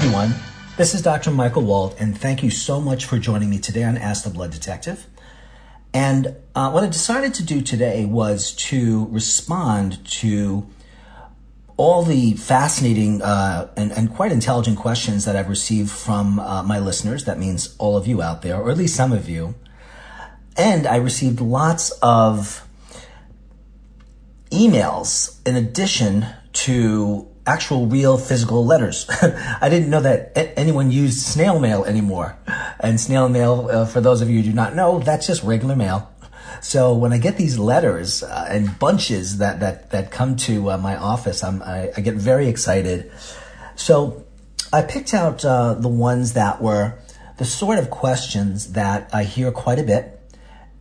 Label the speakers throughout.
Speaker 1: everyone. This is Dr. Michael Wald, and thank you so much for joining me today on Ask the Blood Detective. And uh, what I decided to do today was to respond to all the fascinating uh, and, and, quite intelligent questions that I've received from uh, my listeners. That means all of you out there, or at least some of you. And I received lots of emails in addition to actual real physical letters. I didn't know that anyone used snail mail anymore. And snail mail, uh, for those of you who do not know, that's just regular mail. So when I get these letters uh, and bunches that that that come to uh, my office, I'm, I, I, get very excited. So I picked out uh, the ones that were the sort of questions that I hear quite a bit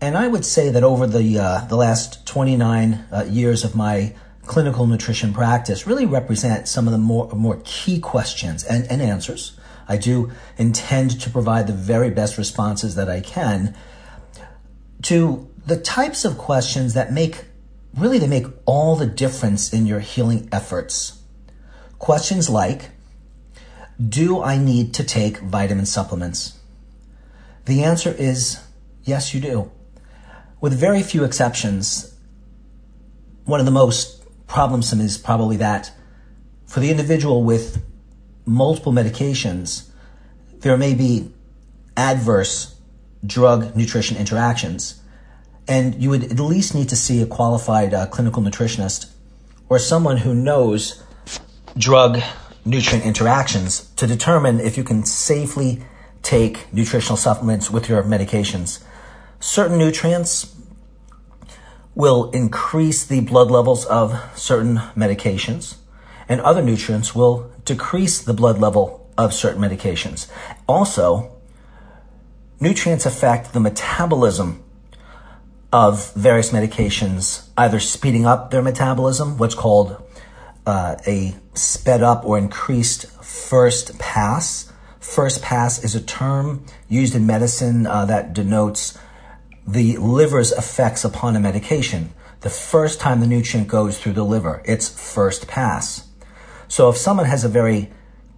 Speaker 1: and I would say that over the uh, the last 29 uh, years of my clinical nutrition practice, really represent some of the more more key questions and, and answers. I do intend to provide the very best responses that I can to the types of questions that make really they make all the difference in your healing efforts. Questions like, do I need to take vitamin supplements? The answer is yes, you do with very few exceptions, one of the most problemsome is probably that for the individual with multiple medications, there may be adverse drug nutrition interactions. And you would at least need to see a qualified uh, clinical nutritionist or someone who knows drug nutrient interactions to determine if you can safely take nutritional supplements with your medications. Certain nutrients will increase the blood levels of certain medications, and other nutrients will decrease the blood level of certain medications. Also, nutrients affect the metabolism of various medications, either speeding up their metabolism, what's called uh, a sped up or increased first pass. First pass is a term used in medicine uh, that denotes the liver's effects upon a medication. The first time the nutrient goes through the liver, it's first pass. So if someone has a very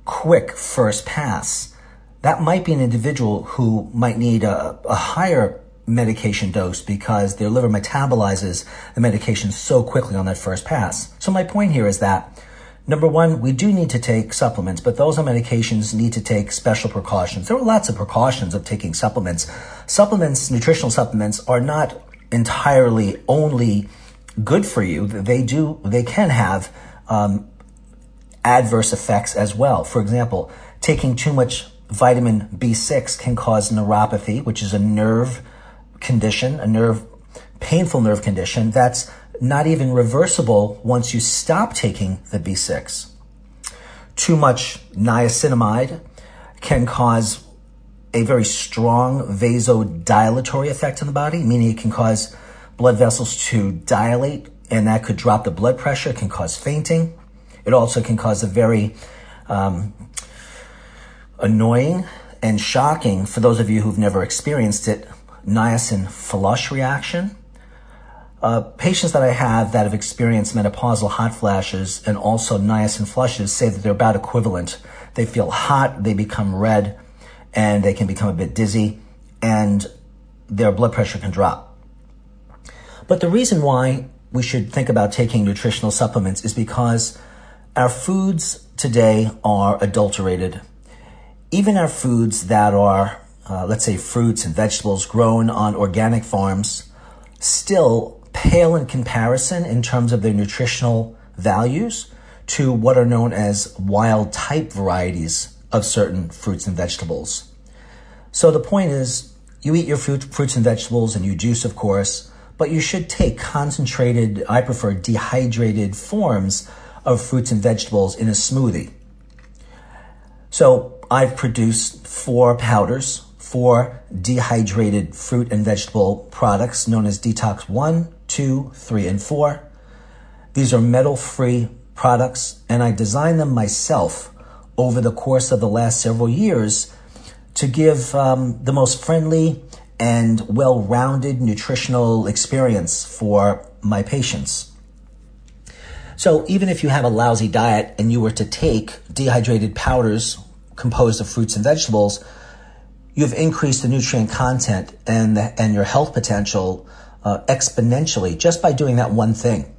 Speaker 1: quick first pass, that might be an individual who might need a, a higher medication dose because their liver metabolizes the medication so quickly on that first pass. So my point here is that Number one, we do need to take supplements, but those on medications need to take special precautions. There are lots of precautions of taking supplements. Supplements, nutritional supplements, are not entirely only good for you. They do, they can have um, adverse effects as well. For example, taking too much vitamin B6 can cause neuropathy, which is a nerve condition, a nerve, painful nerve condition that's not even reversible once you stop taking the B6. Too much niacinamide can cause a very strong vasodilatory effect in the body, meaning it can cause blood vessels to dilate and that could drop the blood pressure, it can cause fainting. It also can cause a very um, annoying and shocking, for those of you who've never experienced it, niacin flush reaction. Uh, patients that I have that have experienced menopausal hot flashes and also niacin flushes say that they're about equivalent. They feel hot, they become red, and they can become a bit dizzy, and their blood pressure can drop. But the reason why we should think about taking nutritional supplements is because our foods today are adulterated. Even our foods that are, uh, let's say, fruits and vegetables grown on organic farms, still pale in comparison in terms of their nutritional values to what are known as wild type varieties of certain fruits and vegetables. So the point is, you eat your fruit, fruits and vegetables and you juice, of course, but you should take concentrated, I prefer dehydrated forms of fruits and vegetables in a smoothie. So I've produced four powders, four dehydrated fruit and vegetable products known as Detox 1, 2, 3, and 4. These are metal free products, and I designed them myself over the course of the last several years to give um, the most friendly and well rounded nutritional experience for my patients. So, even if you have a lousy diet and you were to take dehydrated powders composed of fruits and vegetables, you've increased the nutrient content and, the, and your health potential uh, exponentially just by doing that one thing.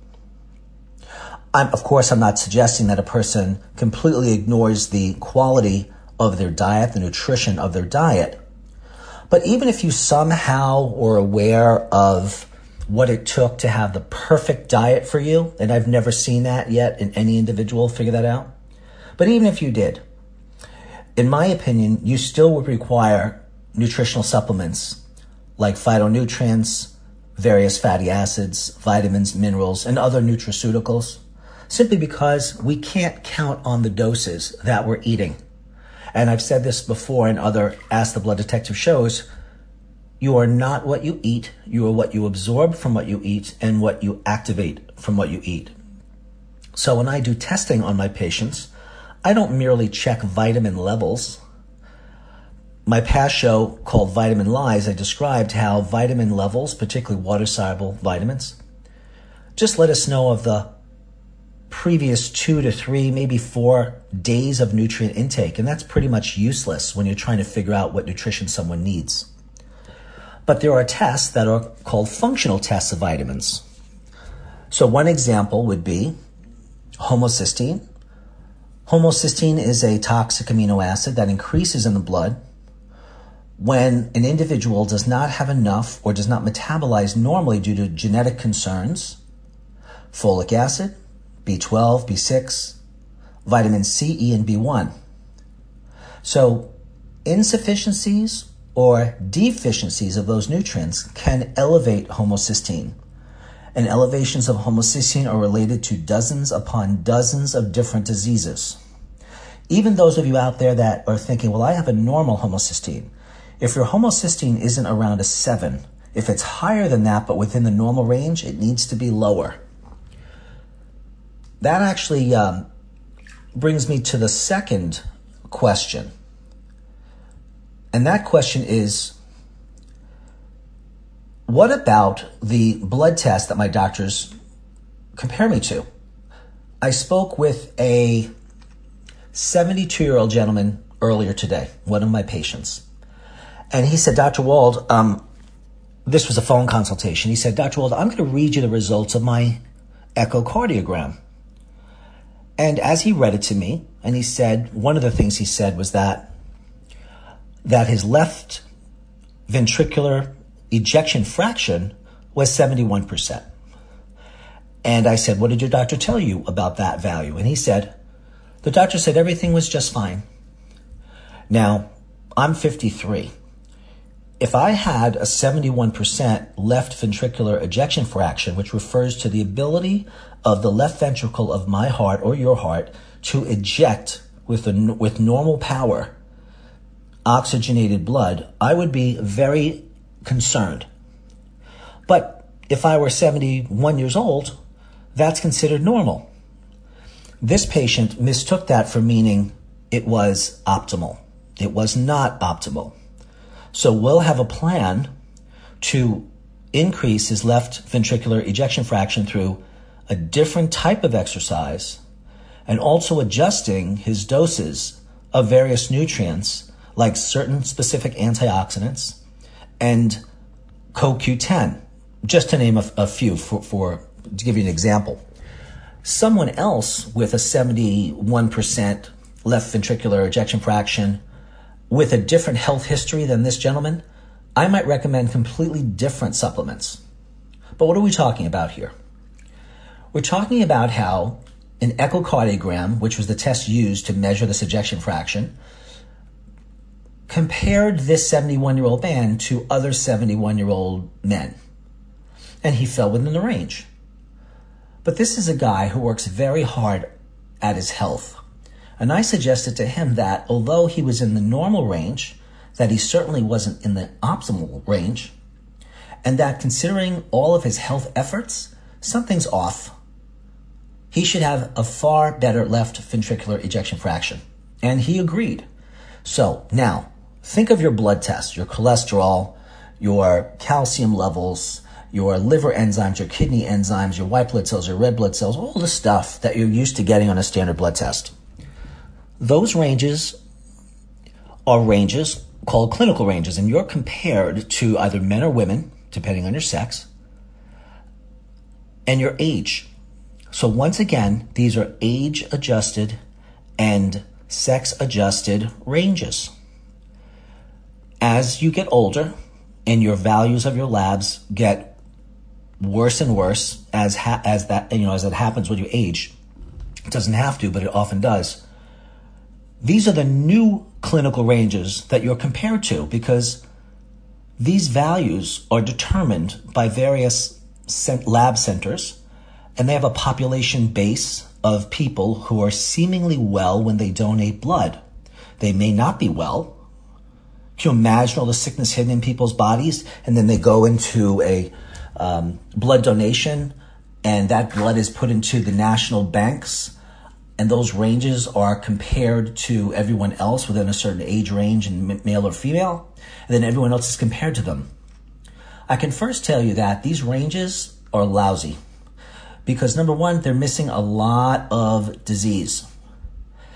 Speaker 1: I'm, of course, I'm not suggesting that a person completely ignores the quality of their diet, the nutrition of their diet. But even if you somehow were aware of what it took to have the perfect diet for you, and I've never seen that yet in any individual figure that out. But even if you did, in my opinion, you still would require nutritional supplements like phytonutrients, various fatty acids, vitamins, minerals, and other nutraceuticals simply because we can't count on the doses that we're eating. And I've said this before in other Ask the Blood Detective shows. You are not what you eat. You are what you absorb from what you eat and what you activate from what you eat. So when I do testing on my patients, I don't merely check vitamin levels. My past show called Vitamin Lies, I described how vitamin levels, particularly water soluble vitamins, just let us know of the previous two to three, maybe four days of nutrient intake. And that's pretty much useless when you're trying to figure out what nutrition someone needs. But there are tests that are called functional tests of vitamins. So one example would be homocysteine. Homocysteine is a toxic amino acid that increases in the blood when an individual does not have enough or does not metabolize normally due to genetic concerns. Folic acid, B12, B6, vitamin C, E, and B1. So, insufficiencies or deficiencies of those nutrients can elevate homocysteine. And elevations of homocysteine are related to dozens upon dozens of different diseases. Even those of you out there that are thinking, well, I have a normal homocysteine. If your homocysteine isn't around a 7, if it's higher than that but within the normal range, it needs to be lower. That actually um, brings me to the second question. And that question is what about the blood test that my doctors compare me to? I spoke with a 72 year old gentleman earlier today, one of my patients. And he said, Dr. Wald, um, this was a phone consultation. He said, Dr. Wald, I'm going to read you the results of my echocardiogram. And as he read it to me, and he said, one of the things he said was that, that his left ventricular ejection fraction was 71%. And I said, what did your doctor tell you about that value? And he said, the doctor said everything was just fine. Now, I'm 53. If I had a 71% left ventricular ejection fraction, which refers to the ability of the left ventricle of my heart or your heart to eject with, a, with normal power oxygenated blood, I would be very concerned. But if I were 71 years old, that's considered normal. This patient mistook that for meaning it was optimal. It was not optimal. So we'll have a plan to increase his left ventricular ejection fraction through a different type of exercise and also adjusting his doses of various nutrients like certain specific antioxidants and CoQ10, just to name a, a few for, for, to give you an example. Someone else with a 71% left ventricular ejection fraction with a different health history than this gentleman, I might recommend completely different supplements. But what are we talking about here? We're talking about how an echocardiogram, which was the test used to measure this ejection fraction, compared this 71 year old man to other 71 year old men. And he fell within the range. But this is a guy who works very hard at his health. And I suggested to him that although he was in the normal range, that he certainly wasn't in the optimal range, and that considering all of his health efforts, something's off. He should have a far better left ventricular ejection fraction. And he agreed. So now, think of your blood test, your cholesterol, your calcium levels, your liver enzymes, your kidney enzymes, your white blood cells, your red blood cells, all the stuff that you're used to getting on a standard blood test. Those ranges are ranges called clinical ranges, and you're compared to either men or women, depending on your sex, and your age. So once again, these are age adjusted and sex adjusted ranges. As you get older and your values of your labs get worse and worse as ha- as that you know as it happens when you age, it doesn't have to, but it often does. These are the new clinical ranges that you're compared to because these values are determined by various lab centers and they have a population base of people who are seemingly well when they donate blood. They may not be well. Can you imagine all the sickness hidden in people's bodies? And then they go into a um, blood donation, and that blood is put into the national banks, and those ranges are compared to everyone else within a certain age range, and male or female, and then everyone else is compared to them. I can first tell you that these ranges are lousy because number one, they're missing a lot of disease.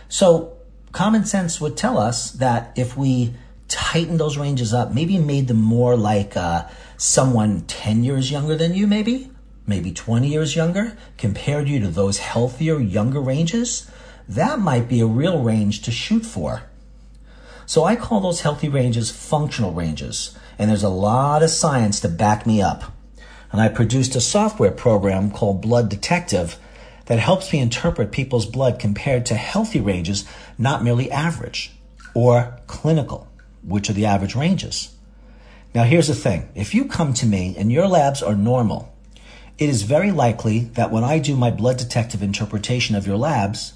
Speaker 1: So common sense would tell us that if we tighten those ranges up, maybe made them more like uh, someone 10 years younger than you, maybe, maybe 20 years younger, compared you to those healthier, younger ranges, that might be a real range to shoot for. So I call those healthy ranges functional ranges, and there's a lot of science to back me up and I produced a software program called Blood Detective that helps me interpret people's blood compared to healthy ranges, not merely average or clinical, which are the average ranges. Now, here's the thing if you come to me and your labs are normal, it is very likely that when I do my blood detective interpretation of your labs,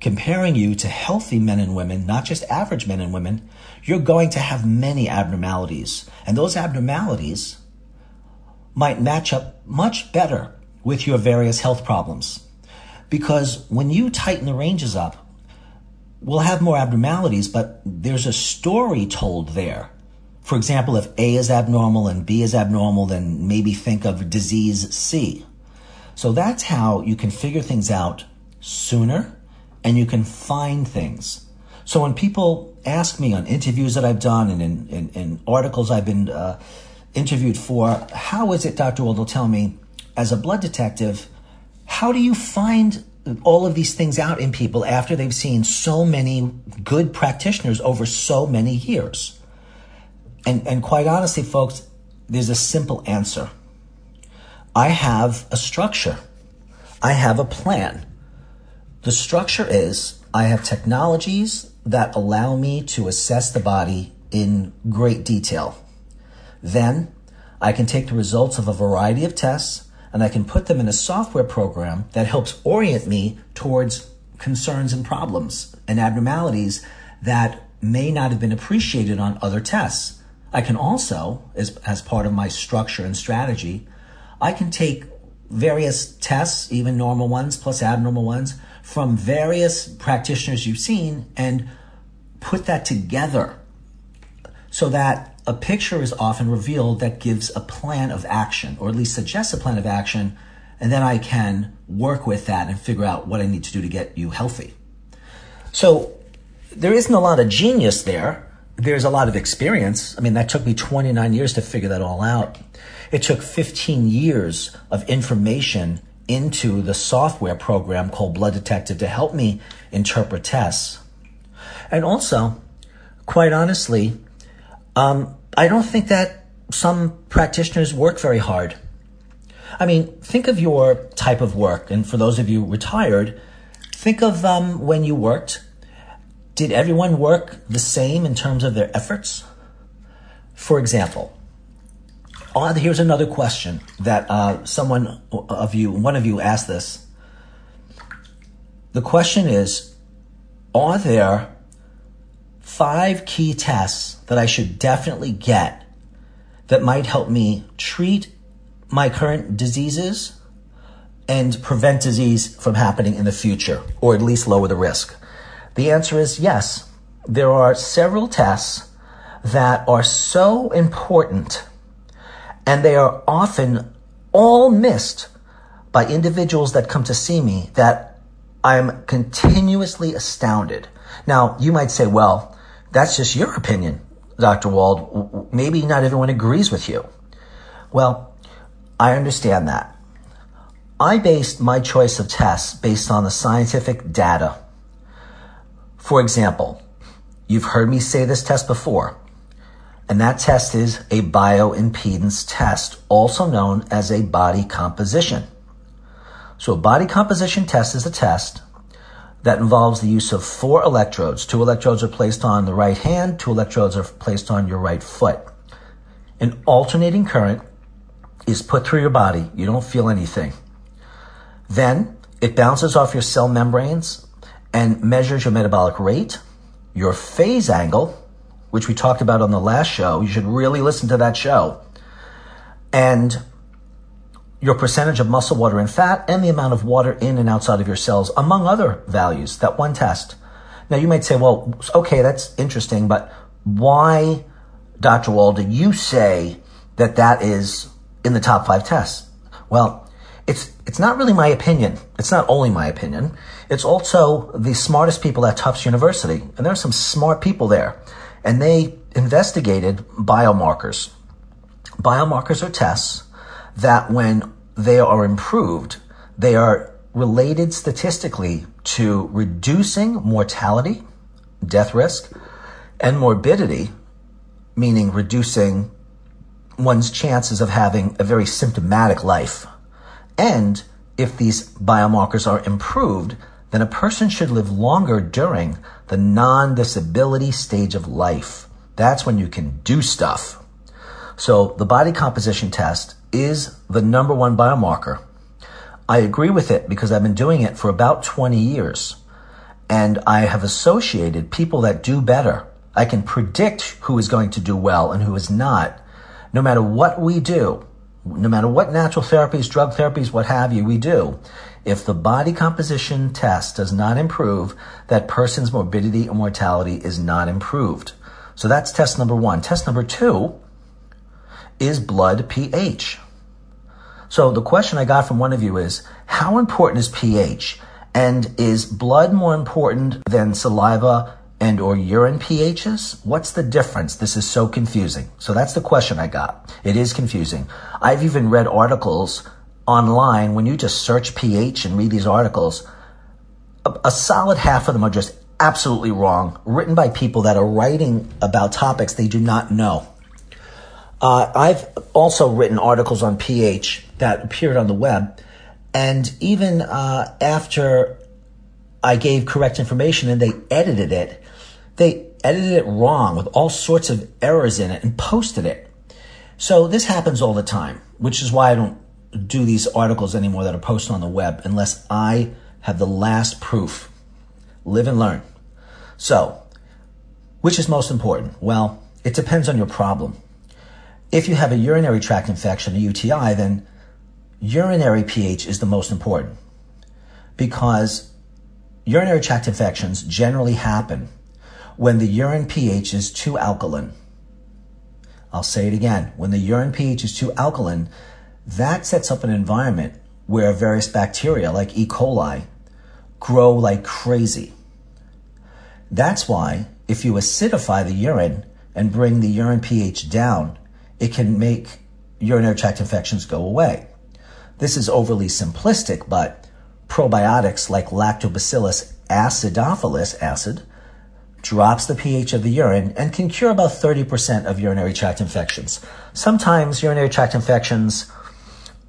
Speaker 1: comparing you to healthy men and women, not just average men and women, you're going to have many abnormalities. And those abnormalities might match up much better with your various health problems. Because when you tighten the ranges up, we'll have more abnormalities, but there's a story told there. For example, if A is abnormal and B is abnormal, then maybe think of disease C. So that's how you can figure things out sooner and you can find things. So when people ask me on interviews that I've done and in, in, in articles I've been uh, interviewed for, how is it, Dr. Waldel, tell me, as a blood detective, how do you find all of these things out in people after they've seen so many good practitioners over so many years? And, and quite honestly, folks, there's a simple answer. I have a structure. I have a plan. The structure is I have technologies that allow me to assess the body in great detail. Then I can take the results of a variety of tests and I can put them in a software program that helps orient me towards concerns and problems and abnormalities that may not have been appreciated on other tests. I can also, as, as part of my structure and strategy, I can take various tests, even normal ones plus abnormal ones, from various practitioners you've seen and put that together so that a picture is often revealed that gives a plan of action, or at least suggests a plan of action, and then I can work with that and figure out what I need to do to get you healthy. So there isn't a lot of genius there. There's a lot of experience. I mean, that took me 29 years to figure that all out. It took 15 years of information into the software program called Blood Detective to help me interpret tests. And also, quite honestly, um, I don't think that some practitioners work very hard. I mean, think of your type of work, and for those of you retired, think of um, when you worked. Did everyone work the same in terms of their efforts? For example, uh, here's another question that uh, someone of you, one of you asked this. The question is are there five key tests that I should definitely get that might help me treat my current diseases and prevent disease from happening in the future, or at least lower the risk? The answer is yes. There are several tests that are so important and they are often all missed by individuals that come to see me that I'm continuously astounded. Now, you might say, well, that's just your opinion, Dr. Wald. Maybe not everyone agrees with you. Well, I understand that. I based my choice of tests based on the scientific data. For example, you've heard me say this test before, and that test is a bioimpedance test, also known as a body composition. So a body composition test is a test that involves the use of four electrodes. Two electrodes are placed on the right hand, two electrodes are placed on your right foot. An alternating current is put through your body. You don't feel anything. Then it bounces off your cell membranes and measures your metabolic rate, your phase angle, which we talked about on the last show. You should really listen to that show. And your percentage of muscle, water, and fat, and the amount of water in and outside of your cells, among other values, that one test. Now you might say, well, okay, that's interesting, but why, Dr. Wald, do you say that that is in the top five tests? Well, it's, it's not really my opinion. It's not only my opinion. It's also the smartest people at Tufts University. And there are some smart people there. And they investigated biomarkers. Biomarkers are tests that when they are improved, they are related statistically to reducing mortality, death risk, and morbidity, meaning reducing one's chances of having a very symptomatic life. And if these biomarkers are improved, then a person should live longer during the non disability stage of life. That's when you can do stuff. So the body composition test is the number one biomarker. I agree with it because I've been doing it for about 20 years and I have associated people that do better. I can predict who is going to do well and who is not. No matter what we do, no matter what natural therapies, drug therapies, what have you, we do, if the body composition test does not improve, that person's morbidity or mortality is not improved. So that's test number one. Test number two is blood pH. So the question I got from one of you is, how important is pH? And is blood more important than saliva and or urine pHs? What's the difference? This is so confusing. So that's the question I got. It is confusing. I've even read articles online when you just search pH and read these articles. A, a solid half of them are just absolutely wrong, written by people that are writing about topics they do not know. Uh, I've also written articles on pH that appeared on the web, and even uh, after I gave correct information and they edited it, they edited it wrong with all sorts of errors in it and posted it. So this happens all the time, which is why I don't do these articles anymore that are posted on the web unless I have the last proof. Live and learn. So, which is most important? Well, it depends on your problem. If you have a urinary tract infection, a UTI, then urinary pH is the most important because urinary tract infections generally happen when the urine pH is too alkaline. I'll say it again. When the urine pH is too alkaline, that sets up an environment where various bacteria like E. coli grow like crazy. That's why if you acidify the urine and bring the urine pH down, it can make urinary tract infections go away. This is overly simplistic, but probiotics like lactobacillus acidophilus acid drops the pH of the urine and can cure about 30% of urinary tract infections. Sometimes urinary tract infections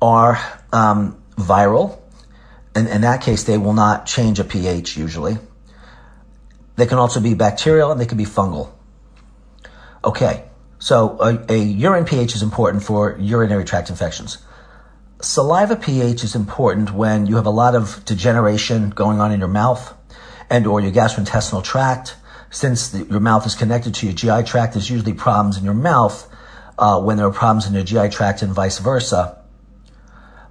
Speaker 1: are um, viral. and in that case, they will not change a pH usually. They can also be bacterial and they can be fungal. Okay, so a, a urine pH is important for urinary tract infections. Saliva pH is important when you have a lot of degeneration going on in your mouth and or your gastrointestinal tract. Since the, your mouth is connected to your GI tract, there's usually problems in your mouth uh, when there are problems in your GI tract and vice versa.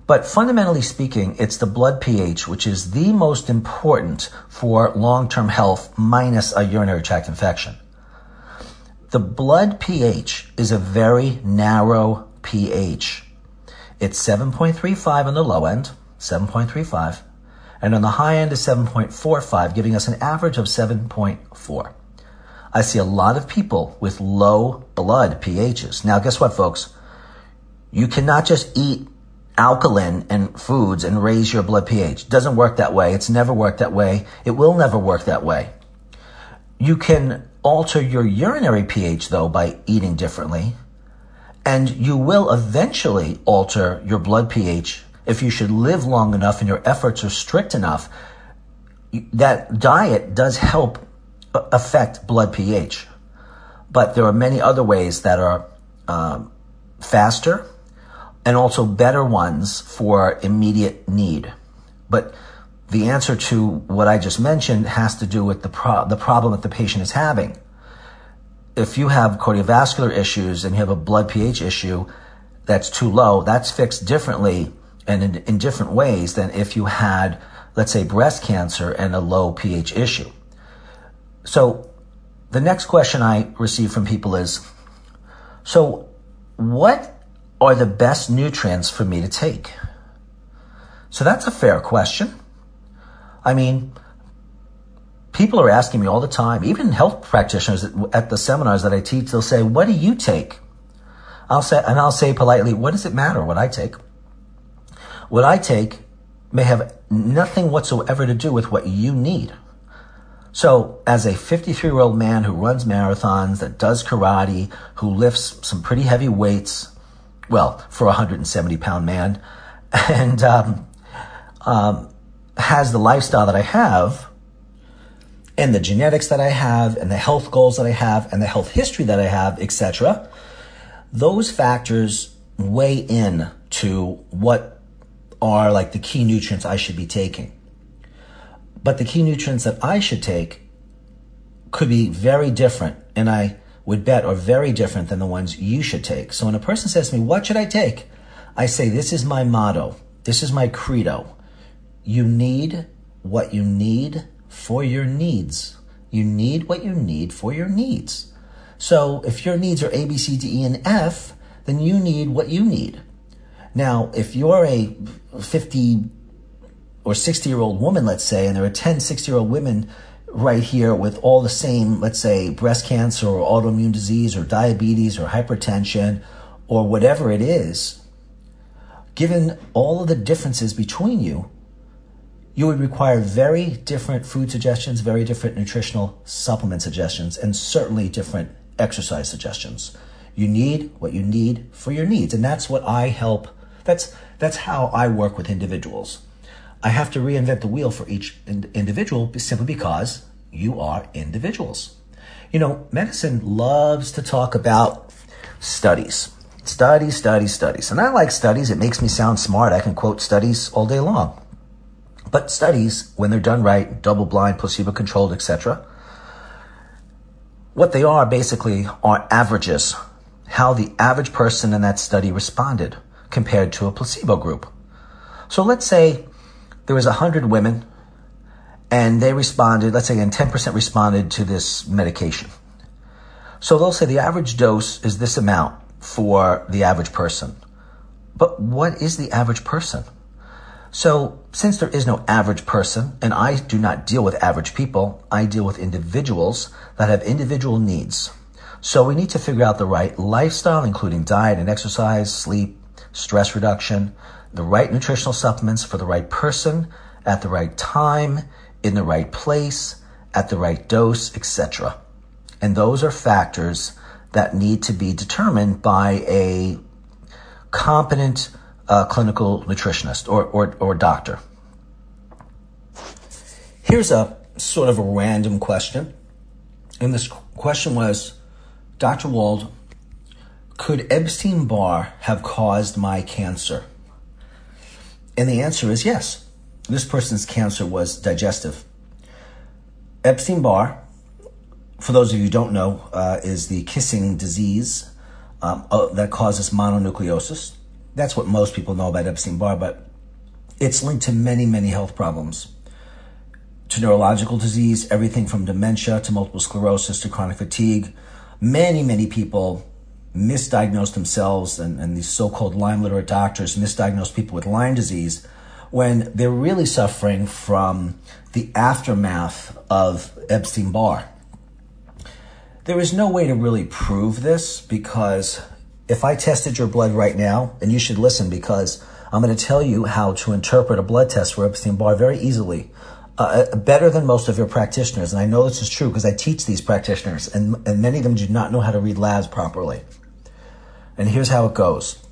Speaker 1: But fundamentally speaking, it's the blood pH, which is the most important for long-term health minus a urinary tract infection. The blood pH is a very narrow pH. It's 7.35 on the low end, 7.35, and on the high end is 7.45, giving us an average of 7.4. I see a lot of people with low blood pHs. Now, guess what, folks? You cannot just eat alkaline and foods and raise your blood pH. Doesn't work that way. It's never worked that way. It will never work that way. You can alter your urinary pH though by eating differently. And you will eventually alter your blood pH if you should live long enough and your efforts are strict enough. That diet does help affect blood pH. But there are many other ways that are um, faster and also better ones for immediate need. But the answer to what I just mentioned has to do with the, pro- the problem that the patient is having. If you have cardiovascular issues and you have a blood pH issue that's too low, that's fixed differently and in, in different ways than if you had, let's say, breast cancer and a low pH issue. So the next question I receive from people is, so what are the best nutrients for me to take? So that's a fair question. I mean, people are asking me all the time, even health practitioners at the seminars that I teach, they'll say, what do you take? I'll say, and I'll say politely, what does it matter what I take? What I take may have nothing whatsoever to do with what you need. So, as a 53 year old man who runs marathons, that does karate, who lifts some pretty heavy weights, well, for a 170 pound man, and um, um, has the lifestyle that I have, and the genetics that I have, and the health goals that I have, and the health history that I have, etc., those factors weigh in to what are like the key nutrients I should be taking. But the key nutrients that I should take could be very different, and I would bet are very different than the ones you should take. So when a person says to me, What should I take? I say, This is my motto. This is my credo. You need what you need for your needs. You need what you need for your needs. So if your needs are A, B, C, D, E, and F, then you need what you need. Now, if you're a 50 or 60 year old woman, let's say, and there are 10 60 year old women right here with all the same, let's say, breast cancer or autoimmune disease or diabetes or hypertension or whatever it is, given all of the differences between you, you would require very different food suggestions, very different nutritional supplement suggestions, and certainly different exercise suggestions. You need what you need for your needs. And that's what I help. That's, that's how I work with individuals. I have to reinvent the wheel for each individual simply because you are individuals. You know, medicine loves to talk about studies. Studies, studies, studies. And I like studies. It makes me sound smart. I can quote studies all day long. But studies, when they're done right, double blind, placebo controlled, etc., what they are basically are averages. How the average person in that study responded compared to a placebo group. So let's say there was 100 women and they responded, let's say, and 10% responded to this medication. So they'll say the average dose is this amount for the average person. But what is the average person? So since there is no average person, and I do not deal with average people, I deal with individuals that have individual needs. So we need to figure out the right lifestyle, including diet and exercise, sleep, stress reduction, the right nutritional supplements for the right person at the right time, in the right place, at the right dose, etc. And those are factors that need to be determined by a competent uh, clinical nutritionist or, or, or doctor. Here's a sort of a random question. And this question was Dr. Wald, could Epstein Barr have caused my cancer? And the answer is yes. This person's cancer was digestive. Epstein Barr, for those of you who don't know, uh, is the kissing disease um, uh, that causes mononucleosis. That's what most people know about Epstein Barr, but it's linked to many, many health problems. To neurological disease, everything from dementia to multiple sclerosis to chronic fatigue. Many, many people misdiagnose themselves, and, and these so called Lyme literate doctors misdiagnose people with Lyme disease when they're really suffering from the aftermath of Epstein Barr. There is no way to really prove this because if I tested your blood right now, and you should listen because I'm going to tell you how to interpret a blood test for Epstein Barr very easily, uh, uh, better than most of your practitioners. And I know this is true because I teach these practitioners, and, and many of them do not know how to read labs properly. And here's how it goes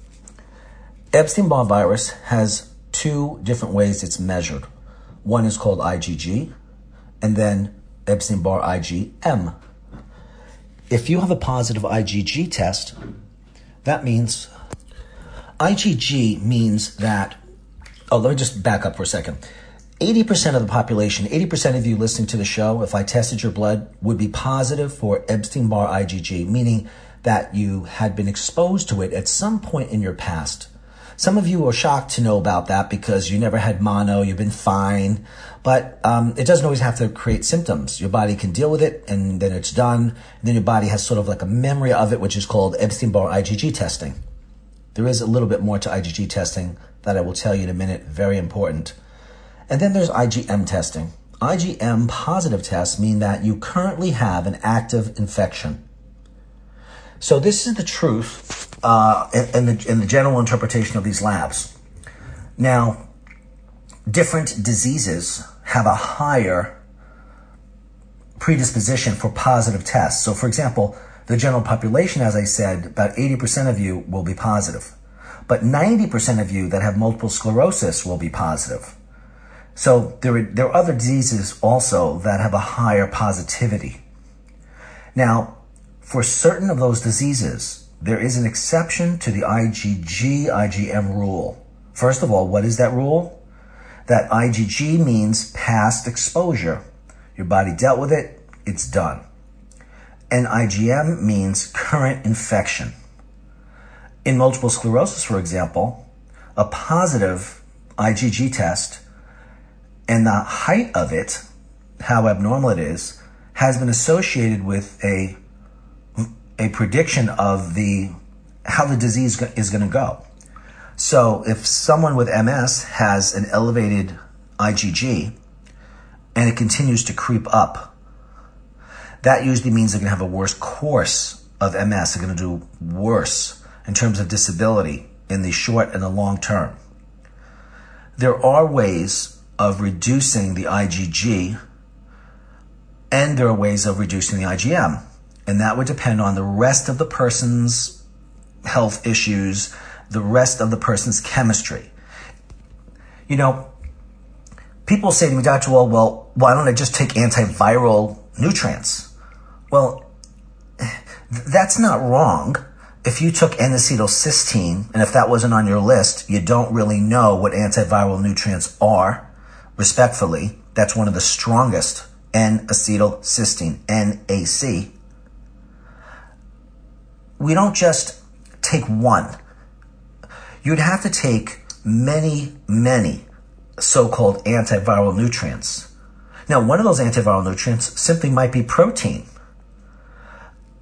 Speaker 1: Epstein Barr virus has two different ways it's measured. One is called IgG, and then Epstein Barr IgM. If you have a positive IgG test, that means IgG means that. Oh, let me just back up for a second. 80% of the population, 80% of you listening to the show, if I tested your blood, would be positive for Epstein Barr IgG, meaning that you had been exposed to it at some point in your past. Some of you are shocked to know about that because you never had mono, you've been fine, but um, it doesn't always have to create symptoms. Your body can deal with it and then it's done. And then your body has sort of like a memory of it, which is called Epstein Barr IgG testing. There is a little bit more to IgG testing that I will tell you in a minute, very important. And then there's IgM testing. IgM positive tests mean that you currently have an active infection. So this is the truth uh, in, the, in the general interpretation of these labs. Now, different diseases have a higher predisposition for positive tests. So, for example, the general population, as I said, about 80% of you will be positive. But 90% of you that have multiple sclerosis will be positive. So there are, there are other diseases also that have a higher positivity. Now, for certain of those diseases, there is an exception to the IgG IgM rule. First of all, what is that rule? That IgG means past exposure. Your body dealt with it, it's done. And IgM means current infection. In multiple sclerosis, for example, a positive IgG test and the height of it, how abnormal it is, has been associated with a a prediction of the how the disease is going to go. So if someone with MS has an elevated IgG and it continues to creep up, that usually means they're going to have a worse course of MS. They're going to do worse in terms of disability in the short and the long term. There are ways of reducing the IgG, and there are ways of reducing the IgM. And that would depend on the rest of the person's health issues, the rest of the person's chemistry. You know, people say to me, Dr. Wald, well, why don't I just take antiviral nutrients? Well, that's not wrong. If you took N-acetylcysteine, and if that wasn't on your list, you don't really know what antiviral nutrients are respectfully, that's one of the strongest N-acetylcysteine, NAC. We don't just take one. You'd have to take many, many so-called antiviral nutrients. Now, one of those antiviral nutrients simply might be protein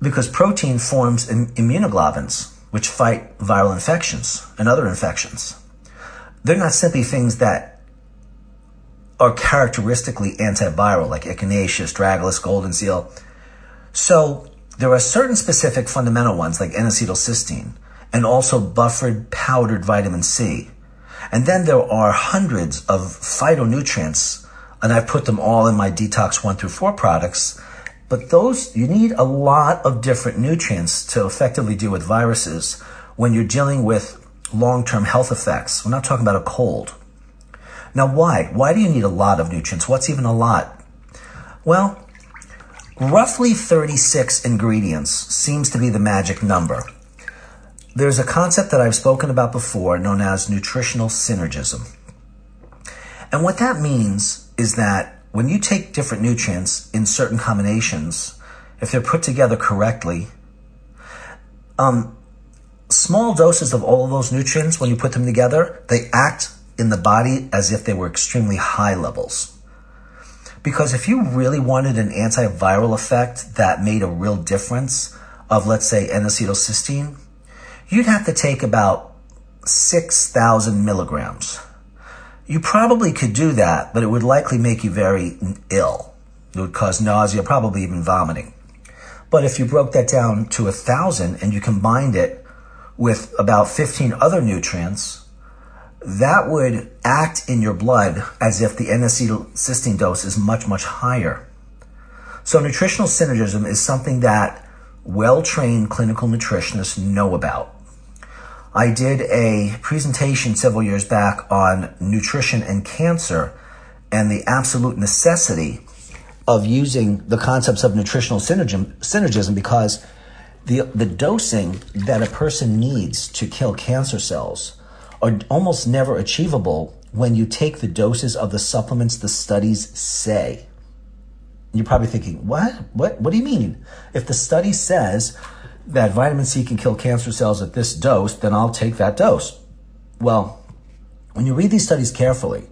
Speaker 1: because protein forms immunoglobulins, which fight viral infections and other infections. They're not simply things that are characteristically antiviral, like Echinacea, Astragalus, Golden Seal. So there are certain specific fundamental ones, like N-acetylcysteine, and also buffered powdered vitamin C. And then there are hundreds of phytonutrients, and I've put them all in my Detox 1 through 4 products. But those, you need a lot of different nutrients to effectively deal with viruses when you're dealing with long-term health effects. We're not talking about a cold. Now, why? Why do you need a lot of nutrients? What's even a lot? Well, roughly 36 ingredients seems to be the magic number. There's a concept that I've spoken about before known as nutritional synergism. And what that means is that when you take different nutrients in certain combinations, if they're put together correctly, um, small doses of all of those nutrients, when you put them together, they act in the body as if they were extremely high levels. Because if you really wanted an antiviral effect that made a real difference of, let's say, N-acetylcysteine, you'd have to take about 6,000 milligrams. You probably could do that, but it would likely make you very ill. It would cause nausea, probably even vomiting. But if you broke that down to a thousand and you combined it with about 15 other nutrients, that would act in your blood as if the N-acetylcysteine dose is much, much higher. So nutritional synergism is something that well-trained clinical nutritionists know about. I did a presentation several years back on nutrition and cancer and the absolute necessity of using the concepts of nutritional synergism, synergism because the, the dosing that a person needs to kill cancer cells are almost never achievable when you take the doses of the supplements the studies say. You're probably thinking, what? What? What do you mean? If the study says that vitamin C can kill cancer cells at this dose, then I'll take that dose. Well, when you read these studies carefully,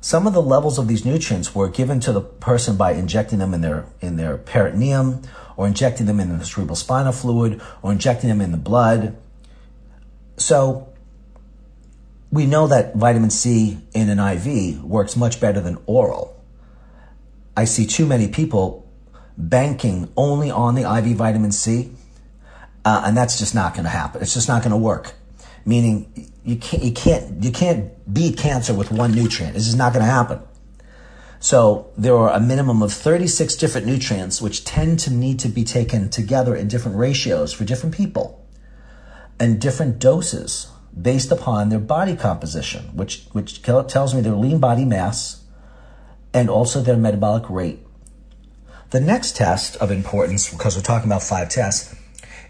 Speaker 1: some of the levels of these nutrients were given to the person by injecting them in their in their peritoneum or injecting them in the cerebral spinal fluid or injecting them in the blood. So we know that vitamin C in an IV works much better than oral. I see too many people banking only on the IV vitamin C uh, and that's just not going to happen. It's just not going to work. Meaning you can't, you can't, you can't beat cancer with one nutrient. This is not going to happen. So there are a minimum of 36 different nutrients which tend to need to be taken together in different ratios for different people and different doses based upon their body composition, which, which tells me their lean body mass and also their metabolic rate. The next test of importance, because we're talking about five tests,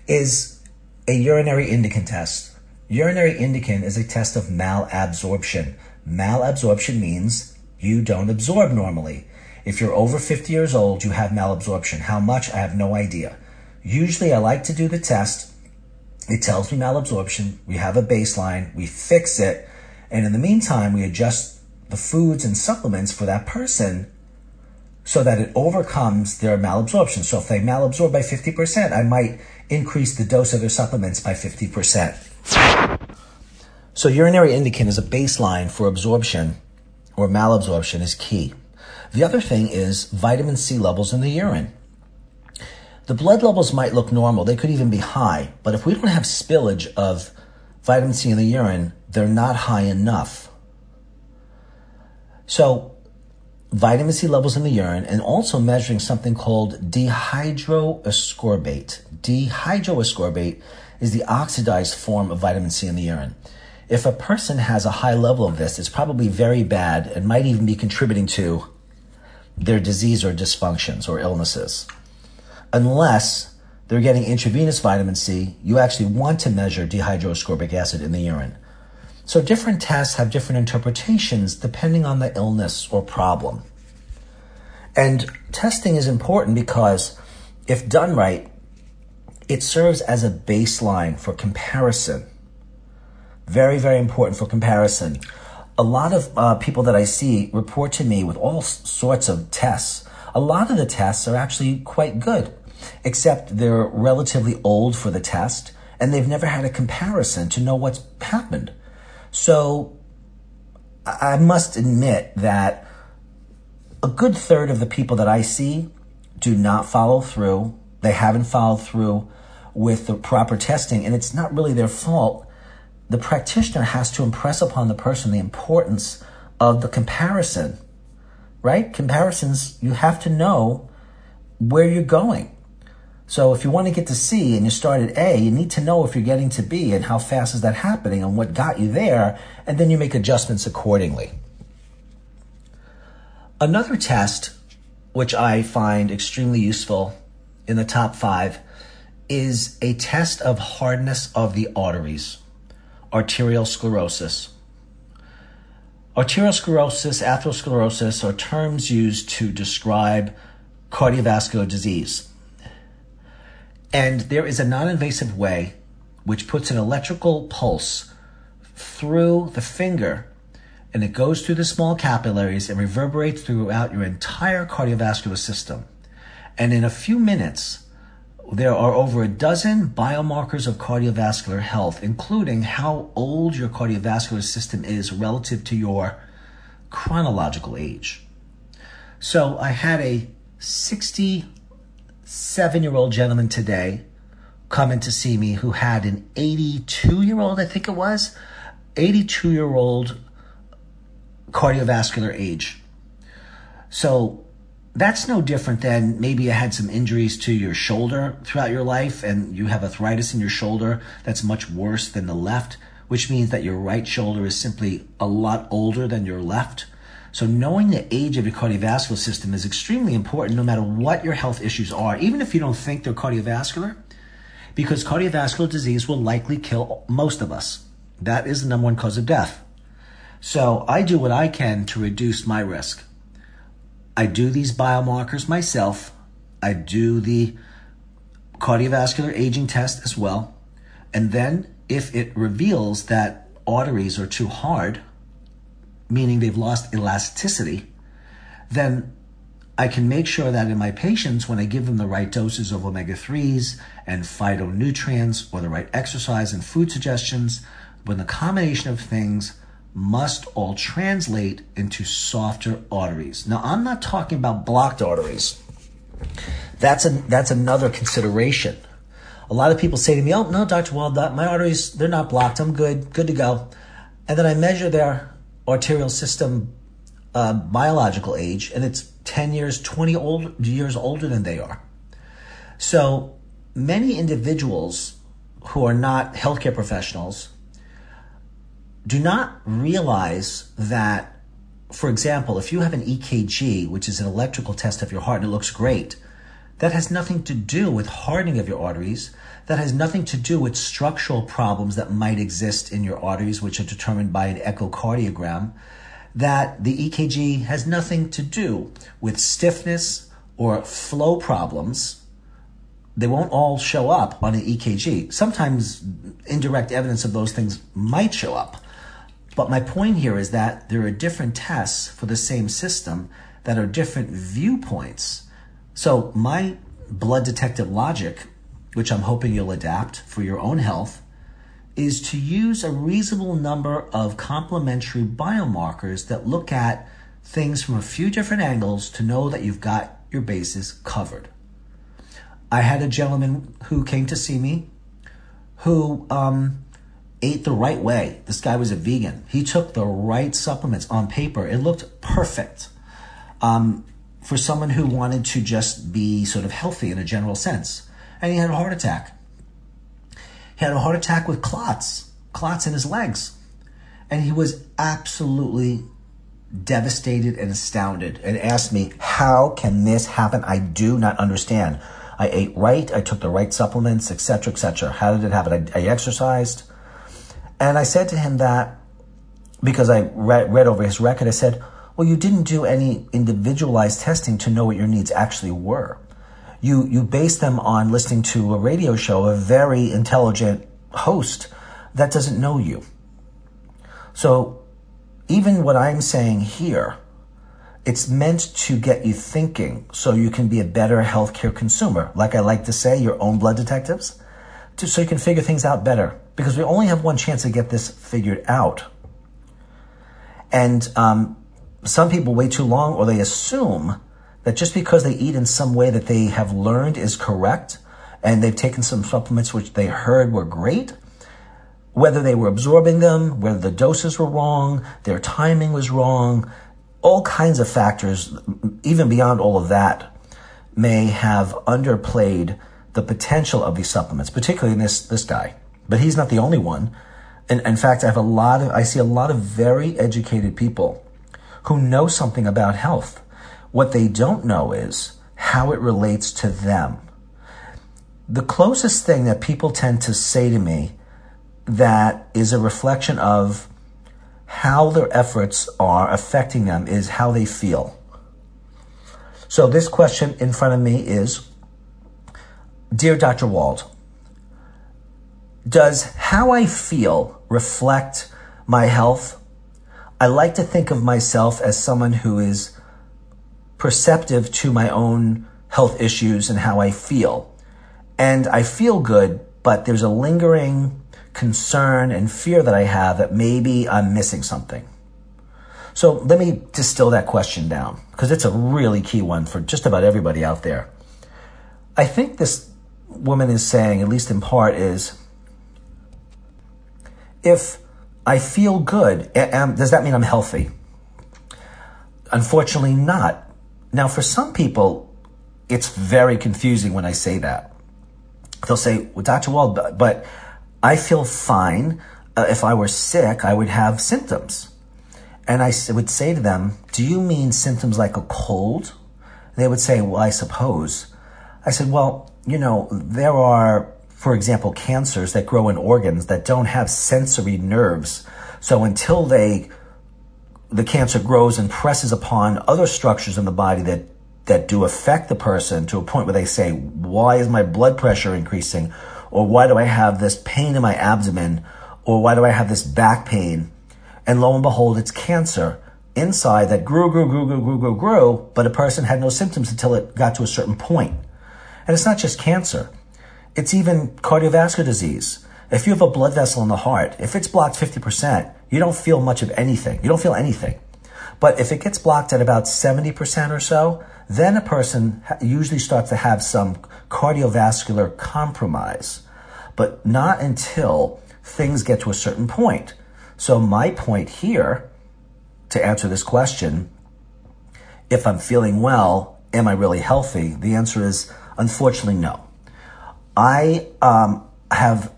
Speaker 1: is a urinary indican test. Urinary indican is a test of malabsorption. Malabsorption means you don't absorb normally. If you're over 50 years old, you have malabsorption. How much? I have no idea. Usually I like to do the test. It tells me malabsorption. We have a baseline. We fix it. And in the meantime, we adjust the foods and supplements for that person so that it overcomes their malabsorption. So if they malabsorb by 50%, I might increase the dose of their supplements by 50%. So urinary indican is a baseline for absorption or malabsorption is key. The other thing is vitamin C levels in the urine. The blood levels might look normal. They could even be high. But if we don't have spillage of vitamin C in the urine, they're not high enough. So vitamin C levels in the urine and also measuring something called dehydroascorbate. Dehydroascorbate is the oxidized form of vitamin C in the urine. If a person has a high level of this, it's probably very bad and might even be contributing to their disease or dysfunctions or illnesses. Unless they're getting intravenous vitamin C, you actually want to measure dehydroascorbic acid in the urine. So different tests have different interpretations depending on the illness or problem. And testing is important because if done right, it serves as a baseline for comparison. Very, very important for comparison. A lot of uh, people that I see report to me with all sorts of tests. A lot of the tests are actually quite good, except they're relatively old for the test and they've never had a comparison to know what's happened. So I must admit that a good third of the people that I see do not follow through. They haven't followed through with the proper testing, and it's not really their fault. The practitioner has to impress upon the person the importance of the comparison, right? Comparisons, you have to know where you're going. So if you want to get to C and you start at A, you need to know if you're getting to B and how fast is that happening and what got you there, and then you make adjustments accordingly. Another test, which I find extremely useful in the top five, is a test of hardness of the arteries, arterial sclerosis. Arteriosclerosis, atherosclerosis are terms used to describe cardiovascular disease. And there is a non invasive way which puts an electrical pulse through the finger and it goes through the small capillaries and reverberates throughout your entire cardiovascular system. And in a few minutes, there are over a dozen biomarkers of cardiovascular health, including how old your cardiovascular system is relative to your chronological age. So I had a 67 year old gentleman today come in to see me who had an 82 year old, I think it was, 82 year old cardiovascular age. So that's no different than maybe you had some injuries to your shoulder throughout your life and you have arthritis in your shoulder that's much worse than the left, which means that your right shoulder is simply a lot older than your left. So knowing the age of your cardiovascular system is extremely important no matter what your health issues are, even if you don't think they're cardiovascular, because cardiovascular disease will likely kill most of us. That is the number one cause of death. So I do what I can to reduce my risk. I do these biomarkers myself. I do the cardiovascular aging test as well. And then if it reveals that arteries are too hard, meaning they've lost elasticity, then I can make sure that in my patients, when I give them the right doses of omega 3s and phytonutrients or the right exercise and food suggestions, when the combination of things must all translate into softer arteries. Now, I'm not talking about blocked arteries. That's a, that's another consideration. A lot of people say to me, "Oh no, Dr. Wald, my arteries they're not blocked. I'm good, good to go." And then I measure their arterial system uh, biological age, and it's 10 years, 20 old, years older than they are. So many individuals who are not healthcare professionals do not realize that, for example, if you have an EKG, which is an electrical test of your heart and it looks great, that has nothing to do with hardening of your arteries. That has nothing to do with structural problems that might exist in your arteries, which are determined by an echocardiogram. That the EKG has nothing to do with stiffness or flow problems. They won't all show up on an EKG. Sometimes indirect evidence of those things might show up. But my point here is that there are different tests for the same system that are different viewpoints. So my blood detective logic, which I'm hoping you'll adapt for your own health, is to use a reasonable number of complementary biomarkers that look at things from a few different angles to know that you've got your bases covered. I had a gentleman who came to see me who um, ate the right way. This guy was a vegan. He took the right supplements on paper. It looked perfect um, for someone who wanted to just be sort of healthy in a general sense. And he had a heart attack. He had a heart attack with clots, clots in his legs. And he was absolutely devastated and astounded and asked me, How can this happen? I do not understand. I ate right, I took the right supplements, etc., etc. How did it happen? I, I exercised. And I said to him that because I read, read over his record, I said, well, you didn't do any individualized testing to know what your needs actually were. You, you based them on listening to a radio show, a very intelligent host that doesn't know you. So even what I'm saying here, it's meant to get you thinking so you can be a better healthcare consumer. Like I like to say, your own blood detectives, to, so you can figure things out better because we only have one chance to get this figured out. And um, some people wait too long or they assume that just because they eat in some way that they have learned is correct and they've taken some supplements which they heard were great, whether they were absorbing them, whether the doses were wrong, their timing was wrong, all kinds of factors, even beyond all of that, may have underplayed the potential of these supplements, particularly in this, this guy. But he's not the only one. And in fact, I have a lot of, I see a lot of very educated people who know something about health. What they don't know is how it relates to them. The closest thing that people tend to say to me that is a reflection of how their efforts are affecting them is how they feel. So this question in front of me is Dear Dr. Wald, does how I feel reflect my health? I like to think of myself as someone who is perceptive to my own health issues and how I feel. And I feel good, but there's a lingering concern and fear that I have that maybe I'm missing something. So let me distill that question down because it's a really key one for just about everybody out there. I think this woman is saying, at least in part, is if I feel good, does that mean I'm healthy? Unfortunately, not. Now, for some people, it's very confusing when I say that. They'll say, well, Dr. Wald, but I feel fine. Uh, if I were sick, I would have symptoms. And I would say to them, do you mean symptoms like a cold? They would say, well, I suppose. I said, well, you know, there are, for example, cancers that grow in organs that don't have sensory nerves. So until they, the cancer grows and presses upon other structures in the body that that do affect the person to a point where they say, why is my blood pressure increasing? Or why do I have this pain in my abdomen? Or why do I have this back pain? And lo and behold, it's cancer inside that grew, grew, grew, grew, grew, grew, grew, but a person had no symptoms until it got to a certain point. And it's not just cancer. It's even cardiovascular disease. If you have a blood vessel in the heart, if it's blocked 50%, you don't feel much of anything. You don't feel anything. But if it gets blocked at about 70% or so, then a person usually starts to have some cardiovascular compromise, but not until things get to a certain point. So my point here to answer this question, if I'm feeling well, am I really healthy? The answer is unfortunately no. I um, have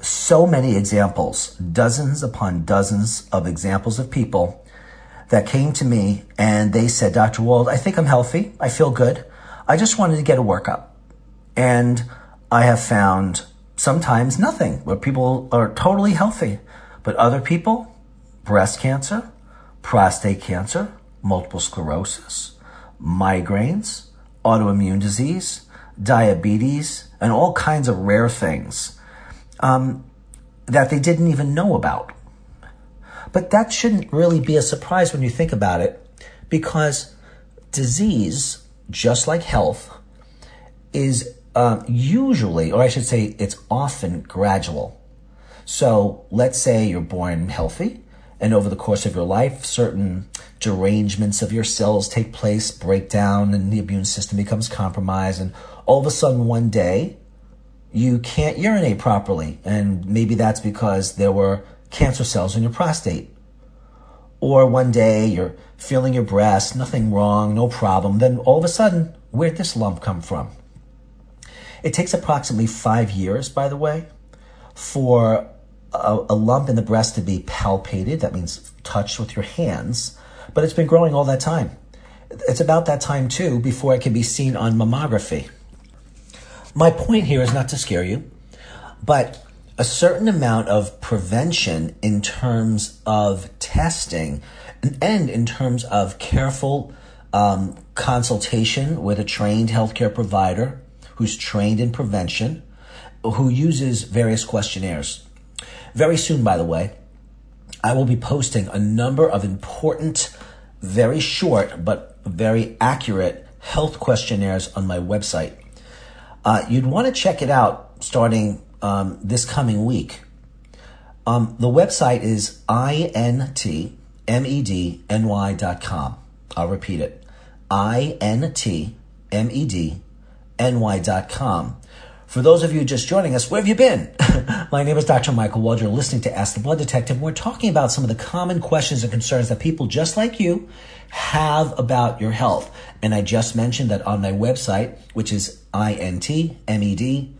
Speaker 1: so many examples, dozens upon dozens of examples of people that came to me and they said, Dr. Wald, I think I'm healthy. I feel good. I just wanted to get a workup. And I have found sometimes nothing where people are totally healthy, but other people, breast cancer, prostate cancer, multiple sclerosis, migraines, autoimmune disease, diabetes, and all kinds of rare things um, that they didn't even know about. But that shouldn't really be a surprise when you think about it, because disease, just like health, is uh, usually, or I should say, it's often gradual. So let's say you're born healthy, and over the course of your life, certain derangements of your cells take place, break down, and the immune system becomes compromised. And all of a sudden, one day, you can't urinate properly. And maybe that's because there were cancer cells in your prostate. Or one day you're feeling your breast, nothing wrong, no problem. Then all of a sudden, where'd this lump come from? It takes approximately five years, by the way, for a, a, lump in the breast to be palpated. That means touched with your hands. But it's been growing all that time. It's about that time, too, before it can be seen on mammography. My point here is not to scare you, but a certain amount of prevention in terms of testing and in terms of careful um, consultation with a trained healthcare provider who's trained in prevention, who uses various questionnaires. Very soon, by the way, I will be posting a number of important, very short, but very accurate health questionnaires on my website. Uh, you'd want to check it out starting um, this coming week. Um, the website is intmedny.com. I'll repeat it. intmedny.com. For those of you just joining us, where have you been? My name is Dr. Michael Wald. You're listening to Ask the Blood Detective. We're talking about some of the common questions and concerns that people just like you have about your health. And I just mentioned that on my website, which is intmed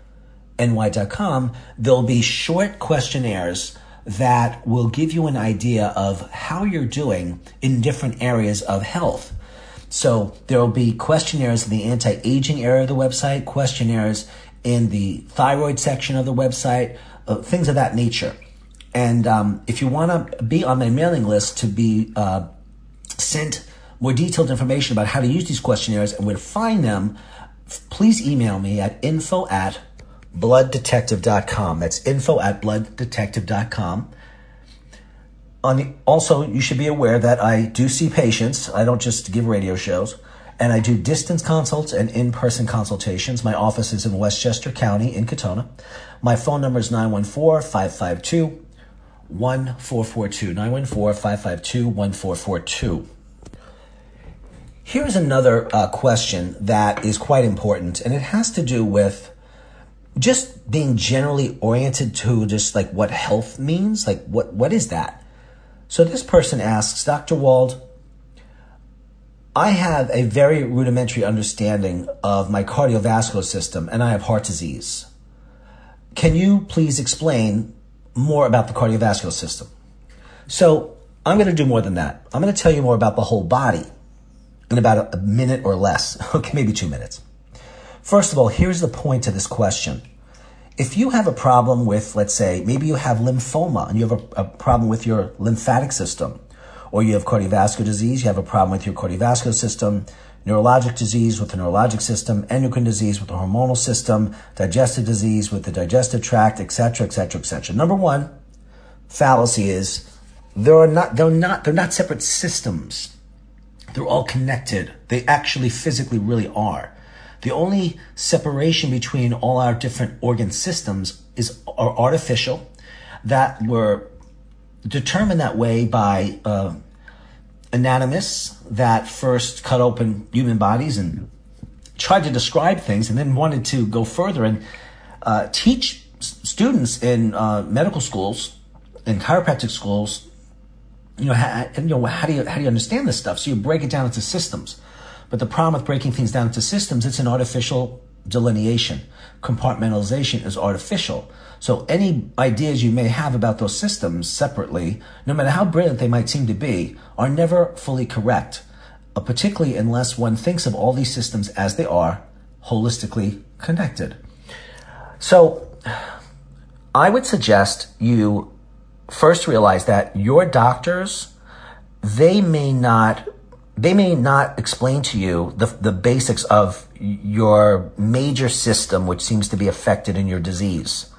Speaker 1: ny.com, there'll be short questionnaires that will give you an idea of how you're doing in different areas of health. So there will be questionnaires in the anti-aging area of the website, questionnaires in the thyroid section of the website, uh, things of that nature. And um, if you want to be on my mailing list to be uh, sent more detailed information about how to use these questionnaires and where to find them, please email me at info at blooddetective.com. That's info at blooddetective.com. On the, also, you should be aware that I do see patients. I don't just give radio shows. And I do distance consults and in person consultations. My office is in Westchester County in Katonah. My phone number is 914 552 1442. 914 552 1442. Here's another uh, question that is quite important, and it has to do with just being generally oriented to just like what health means. Like, what, what is that? So this person asks, Dr. Wald, I have a very rudimentary understanding of my cardiovascular system and I have heart disease. Can you please explain more about the cardiovascular system? So I'm going to do more than that. I'm going to tell you more about the whole body in about a minute or less. Okay, maybe two minutes. First of all, here's the point to this question. If you have a problem with, let's say, maybe you have lymphoma and you have a, a problem with your lymphatic system, or you have cardiovascular disease, you have a problem with your cardiovascular system, neurologic disease with the neurologic system, endocrine disease with the hormonal system, digestive disease with the digestive tract, etc., etc., etc. Number one fallacy is there are not they're not they're not separate systems. They're all connected. They actually physically really are. The only separation between all our different organ systems is are artificial that were determined that way by uh, anatomists that first cut open human bodies and tried to describe things and then wanted to go further and uh, teach students in uh, medical schools and chiropractic schools you know, how, you know, how do you, how do you understand this stuff? So you break it down into systems. But the problem with breaking things down into systems, it's an artificial delineation. Compartmentalization is artificial. So any ideas you may have about those systems separately, no matter how brilliant they might seem to be, are never fully correct, uh, particularly unless one thinks of all these systems as they are, holistically connected. So I would suggest you first realize that your doctors, they may not they may not explain to you the, the basics of your major system, which seems to be affected in your disease.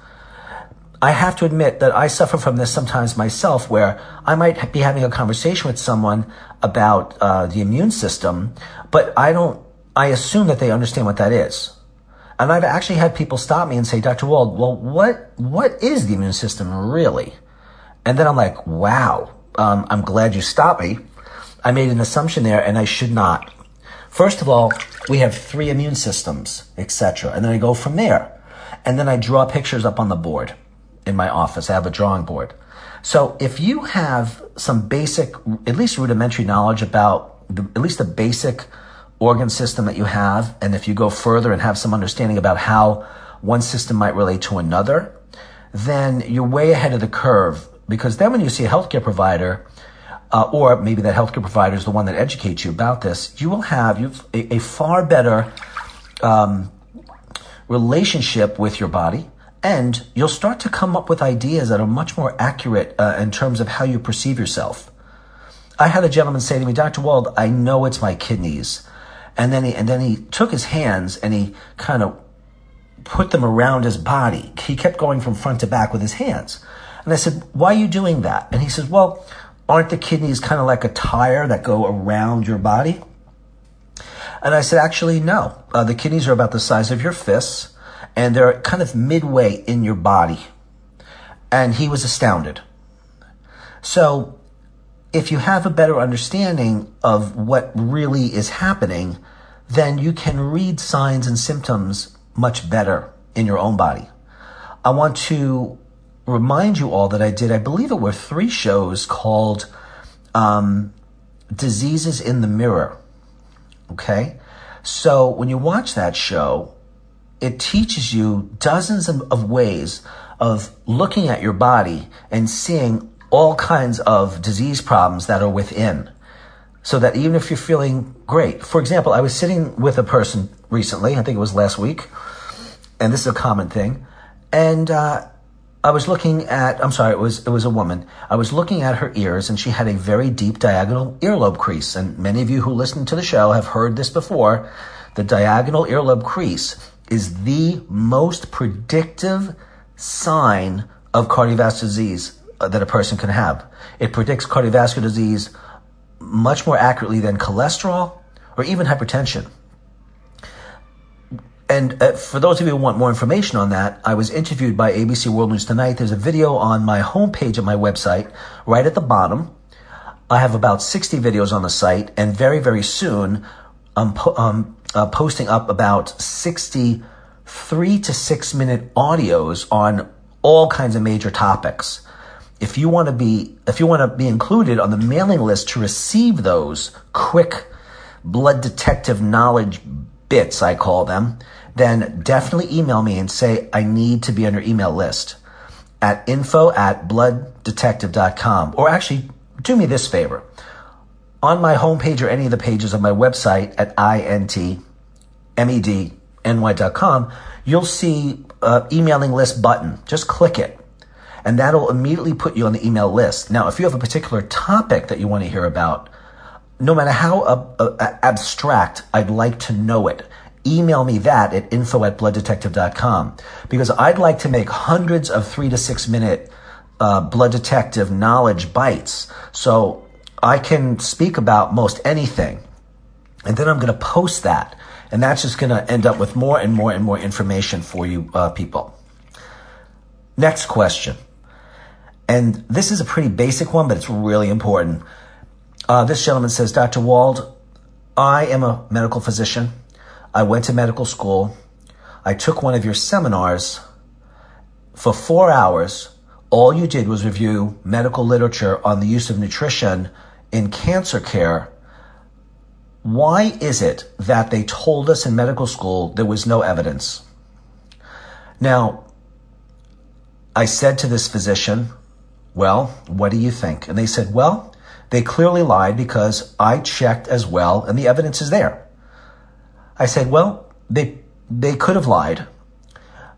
Speaker 1: I have to admit that I suffer from this sometimes myself, where I might be having a conversation with someone about uh, the immune system, but I don't. I assume that they understand what that is, and I've actually had people stop me and say, "Dr. Wald, well, what what is the immune system really?" And then I'm like, "Wow, um, I'm glad you stopped me." I made an assumption there, and I should not. First of all, we have three immune systems, etc., and then I go from there, and then I draw pictures up on the board in my office. I have a drawing board. So if you have some basic, at least rudimentary knowledge about the, at least the basic organ system that you have, and if you go further and have some understanding about how one system might relate to another, then you're way ahead of the curve. Because then when you see a healthcare provider, uh, or maybe that healthcare provider is the one that educates you about this, you will have you've a, a far better um, relationship with your body, and you'll start to come up with ideas that are much more accurate uh, in terms of how you perceive yourself. I had a gentleman say to me, Dr. Wald, I know it's my kidneys. And then he, and then he took his hands and he kind of put them around his body. He kept going from front to back with his hands. And I said, why are you doing that? And he says, well, aren't the kidneys kind of like a tire that go around your body? And I said, actually, no. Uh, the kidneys are about the size of your fists and they're kind of midway in your body. And he was astounded. So if you have a better understanding of what really is happening, then you can read signs and symptoms much better in your own body. I want to remind you all that I did, I believe it were three shows called um, Diseases in the Mirror. Okay? So when you watch that show, it teaches you dozens of, ways of looking at your body and seeing all kinds of disease problems that are within. So that even if you're feeling great, for example, I was sitting with a person recently, I think it was last week, and this is a common thing, and uh, I was looking at, I'm sorry, it was, it was a woman. I was looking at her ears and she had a very deep diagonal earlobe crease. And many of you who listen to the show have heard this before. The diagonal earlobe crease is the most predictive sign of cardiovascular disease uh, that a person can have. It predicts cardiovascular disease much more accurately than cholesterol or even hypertension. And uh, for those of you who want more information on that, I was interviewed by ABC World News Tonight. There's a video on my homepage of my website, right at the bottom. I have about 60 videos on the site, and very, very soon, I'm po- um, uh, posting up about 60 three to six minute audios on all kinds of major topics. If you want to be, if you want to be included on the mailing list to receive those quick blood detective knowledge bits, I call them, then definitely email me and say, I need to be on your email list at info at blooddetective.com. Or actually, do me this favor. On my homepage or any of the pages of my website at intmedny.com, you'll see a emailing list button. Just click it. And that'll immediately put you on the email list. Now, if you have a particular topic that you want to hear about, no matter how uh, uh, abstract, I'd like to know it email me that at info at blooddetective.com because I'd like to make hundreds of three to six minute uh, blood detective knowledge bites so I can speak about most anything. And then I'm going to post that. And that's just going to end up with more and more and more information for you uh, people. Next question. And this is a pretty basic one, but it's really important. Uh, this gentleman says, Dr. Wald, I am a medical physician. I went to medical school. I took one of your seminars for four hours. All you did was review medical literature on the use of nutrition in cancer care. Why is it that they told us in medical school there was no evidence? Now, I said to this physician, Well, what do you think? And they said, Well, they clearly lied because I checked as well and the evidence is there. I said, well, they, they could have lied.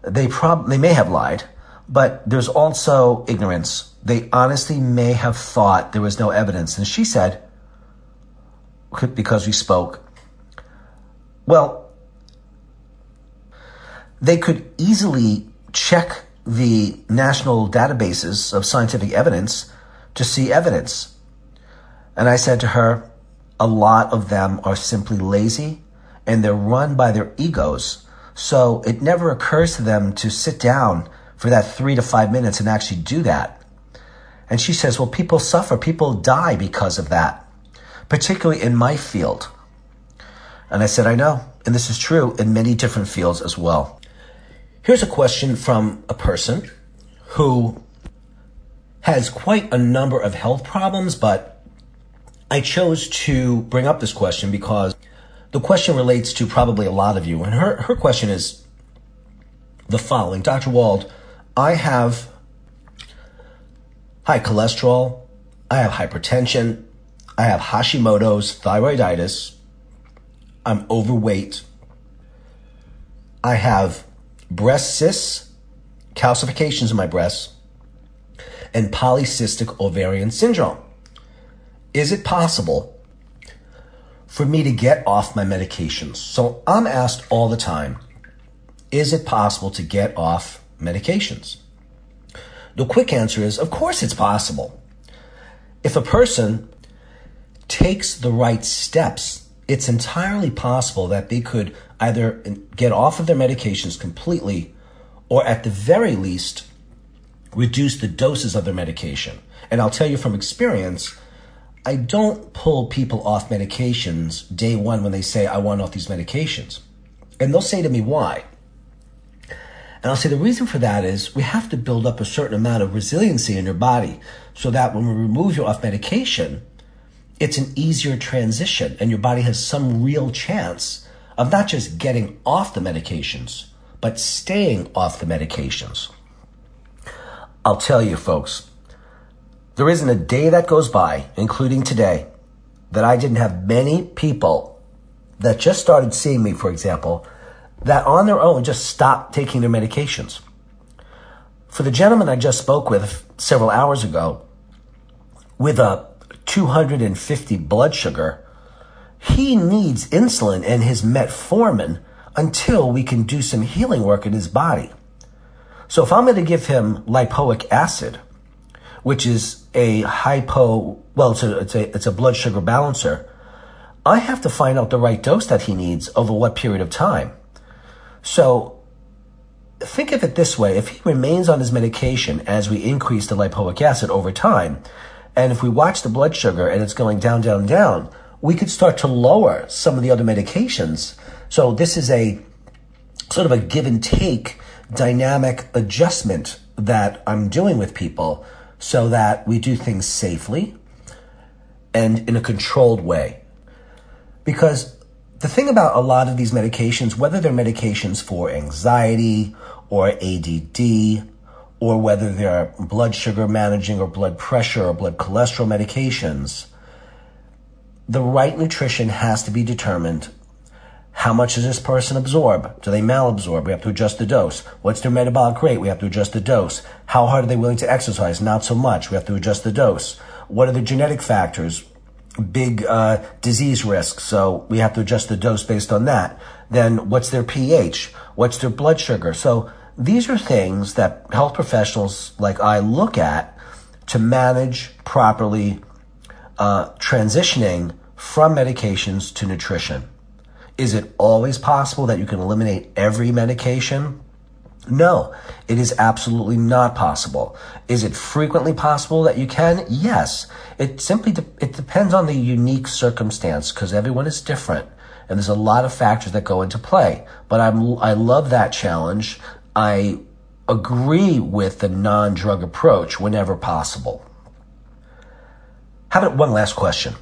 Speaker 1: They prob, they may have lied, but there's also ignorance. They honestly may have thought there was no evidence. And she said, because we spoke, well, they could easily check the national databases of scientific evidence to see evidence. And I said to her, a lot of them are simply lazy and they're run by their egos. So it never occurs to them to sit down for that three to five minutes and actually do that. And she says, well, people suffer, people die because of that, particularly in my field. And I said, I know. And this is true in many different fields as well. Here's a question from a person who has quite a number of health problems, but I chose to bring up this question because the question relates to probably a lot of you. And her, her question is the following Dr. Wald, I have high cholesterol, I have hypertension, I have Hashimoto's thyroiditis, I'm overweight, I have breast cysts, calcifications in my breasts, and polycystic ovarian syndrome. Is it possible for me to get off my medications. So I'm asked all the time, is it possible to get off medications? The quick answer is, of course it's possible. If a person takes the right steps, it's entirely possible that they could either get off of their medications completely or at the very least reduce the doses of their medication. And I'll tell you from experience, I don't pull people off medications day one when they say, I want off these medications. And they'll say to me, why? And I'll say the reason for that is we have to build up a certain amount of resiliency in your body so that when we remove you off medication, it's an easier transition and your body has some real chance of not just getting off the medications, but staying off the medications. I'll tell you, folks, there isn't a day that goes by, including today, that I didn't have many people that just started seeing me, for example, that on their own just stopped taking their medications. For the gentleman I just spoke with several hours ago, with a 250 blood sugar, he needs insulin and his metformin until we can do some healing work in his body. So if I'm going to give him lipoic acid, which is a hypo, well, it's a, it's a, it's a blood sugar balancer, I have to find out the right dose that he needs over what period of time. So think of it this way. If he remains on his medication as we increase the lipoic acid over time, and if we watch the blood sugar and it's going down, down, down, we could start to lower some of the other medications. So this is a sort of a give and take dynamic adjustment that I'm doing with people so that we do things safely and in a controlled way. Because the thing about a lot of these medications, whether they're medications for anxiety or ADD, or whether they're blood sugar managing or blood pressure or blood cholesterol medications, the right nutrition has to be determined. How much does this person absorb? Do they malabsorb? We have to adjust the dose. What's their metabolic rate? We have to adjust the dose. How hard are they willing to exercise? Not so much. We have to adjust the dose. What are the genetic factors? big uh, disease risk, so we have to adjust the dose based on that. Then what's their pH? What's their blood sugar? So these are things that health professionals like I look at to manage properly uh, transitioning from medications to nutrition. Is it always possible that you can eliminate every medication? No, it is absolutely not possible. Is it frequently possible that you can? Yes. It simply de- it depends on the unique circumstance because everyone is different and there's a lot of factors that go into play. But I'm I love that challenge. I agree with the non-drug approach whenever possible. How about one last question?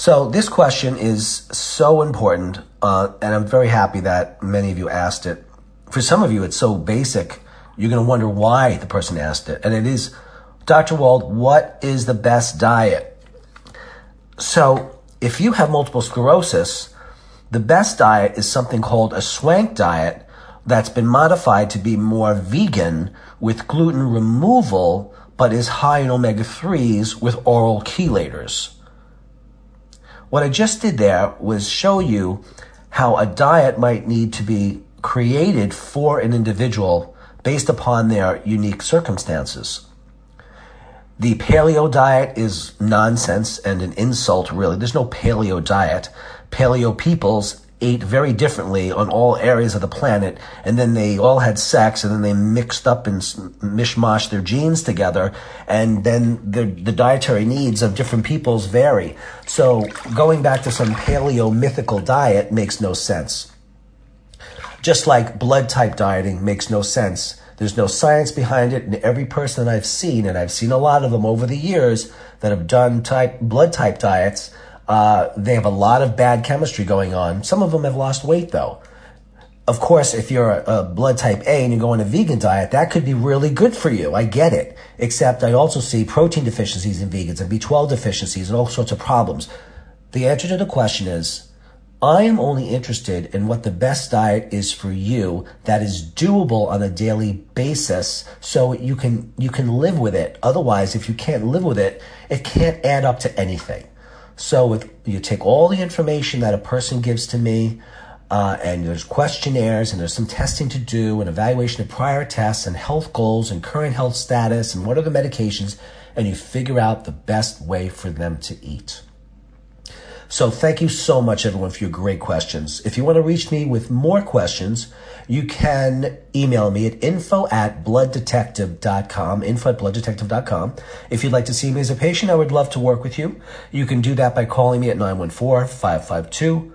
Speaker 1: So this question is so important, uh, and I'm very happy that many of you asked it for some of you, it's so basic, you're going to wonder why the person asked it. And it is, Dr. Wald, what is the best diet? So, if you have multiple sclerosis, the best diet is something called a Swank diet that's been modified to be more vegan with gluten removal, but is high in omega 3s with oral chelators. What I just did there was show you how a diet might need to be created for an individual based upon their unique circumstances. The paleo diet is nonsense and an insult, really. There's no paleo diet. Paleo peoples ate very differently on all areas of the planet, and then they all had sex, and then they mixed up and mishmash their genes together, and then the, the dietary needs of different peoples vary. So going back to some paleo mythical diet makes no sense. Just like blood type dieting makes no sense. There's no science behind it, and every person that I've seen, and I've seen a lot of them over the years that have done type blood type diets, uh, they have a lot of bad chemistry going on. Some of them have lost weight though. Of course, if you're a, a blood type A and you go on a vegan diet, that could be really good for you. I get it. Except I also see protein deficiencies in vegans and B12 deficiencies and all sorts of problems. The answer to the question is I am only interested in what the best diet is for you that is doable on a daily basis so you can you can live with it. Otherwise, if you can't live with it, it can't add up to anything. So with you take all the information that a person gives to me, uh, and there's questionnaires and there's some testing to do and evaluation of prior tests and health goals and current health status and what are the medications, and you figure out the best way for them to eat. So thank you so much, everyone, for your great questions. If you want to reach me with more questions, you can email me at info at blooddetective.com, info at blooddetective.com. If you'd like to see me as a patient, I would love to work with you. You can do that by calling me at 914-552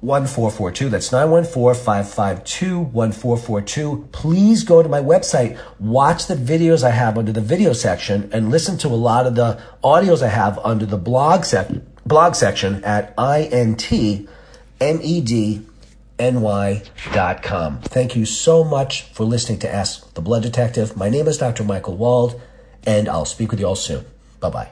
Speaker 1: 1442. That's 914-552-1442. Please go to my website, watch the videos I have under the video section, and listen to a lot of the audios I have under the blog section blog section at intmedny.com. Thank you so much for listening to Ask the Blood Detective. My name is Dr. Michael Wald, and I'll speak with you all soon. Bye bye.